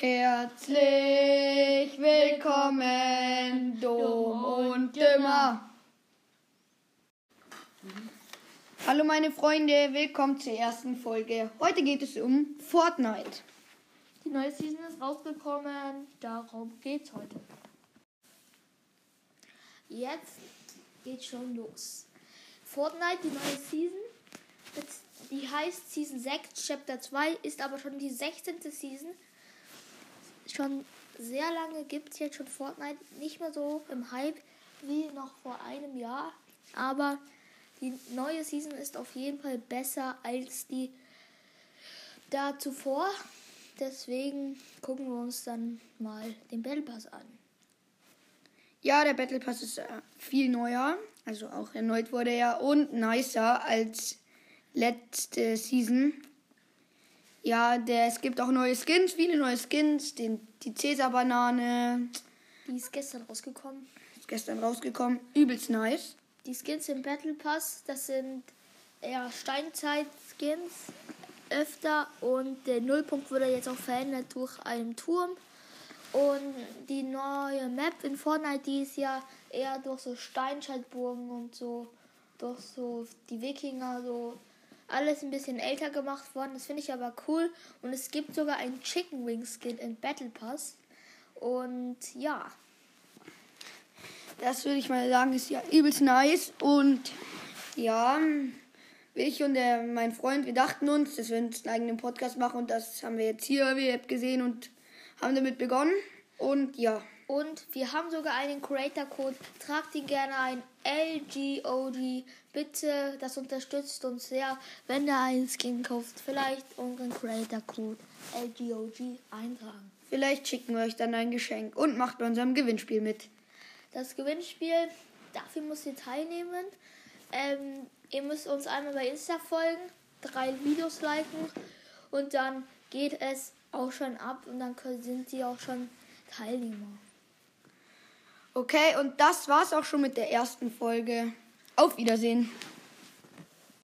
Herzlich willkommen, dumm und dümmer. Hallo meine Freunde, willkommen zur ersten Folge. Heute geht es um Fortnite. Die neue Season ist rausgekommen, darum geht's heute. Jetzt geht's schon los. Fortnite, die neue Season, die heißt Season 6, Chapter 2, ist aber schon die 16. Season schon sehr lange gibt es jetzt schon Fortnite. Nicht mehr so im Hype wie noch vor einem Jahr. Aber die neue Season ist auf jeden Fall besser als die da zuvor. Deswegen gucken wir uns dann mal den Battle Pass an. Ja, der Battle Pass ist äh, viel neuer. Also auch erneut wurde er und nicer als letzte Season. Ja, der, es gibt auch neue Skins, viele neue Skins. Den, die Cäsar-Banane. Die ist gestern rausgekommen. Ist gestern rausgekommen. Übelst nice. Die Skins im Battle Pass, das sind eher Steinzeit-Skins öfter. Und der Nullpunkt wurde jetzt auch verändert durch einen Turm. Und die neue Map in Fortnite, die ist ja eher durch so Steinscheitburgen und so, durch so die Wikinger, so alles ein bisschen älter gemacht worden. Das finde ich aber cool. Und es gibt sogar ein Chicken Wing Skin in Battle Pass. Und ja. Das würde ich mal sagen, ist ja übelst nice. Und ja, ich und der, mein Freund, wir dachten uns, dass wir uns einen eigenen Podcast machen. Und das haben wir jetzt hier, wie ihr habt gesehen, und haben damit begonnen. Und ja. Und wir haben sogar einen Creator-Code. Tragt ihn gerne ein. LGOG. Bitte, das unterstützt uns sehr, wenn ihr einen Skin kauft. Vielleicht unseren Creator-Code LGOG eintragen. Vielleicht schicken wir euch dann ein Geschenk und macht bei unserem Gewinnspiel mit. Das Gewinnspiel, dafür müsst ihr teilnehmen. Ähm, ihr müsst uns einmal bei Insta folgen, drei Videos liken und dann geht es auch schon ab und dann sind sie auch schon Teilnehmer. Okay, und das war's auch schon mit der ersten Folge. Auf Wiedersehen.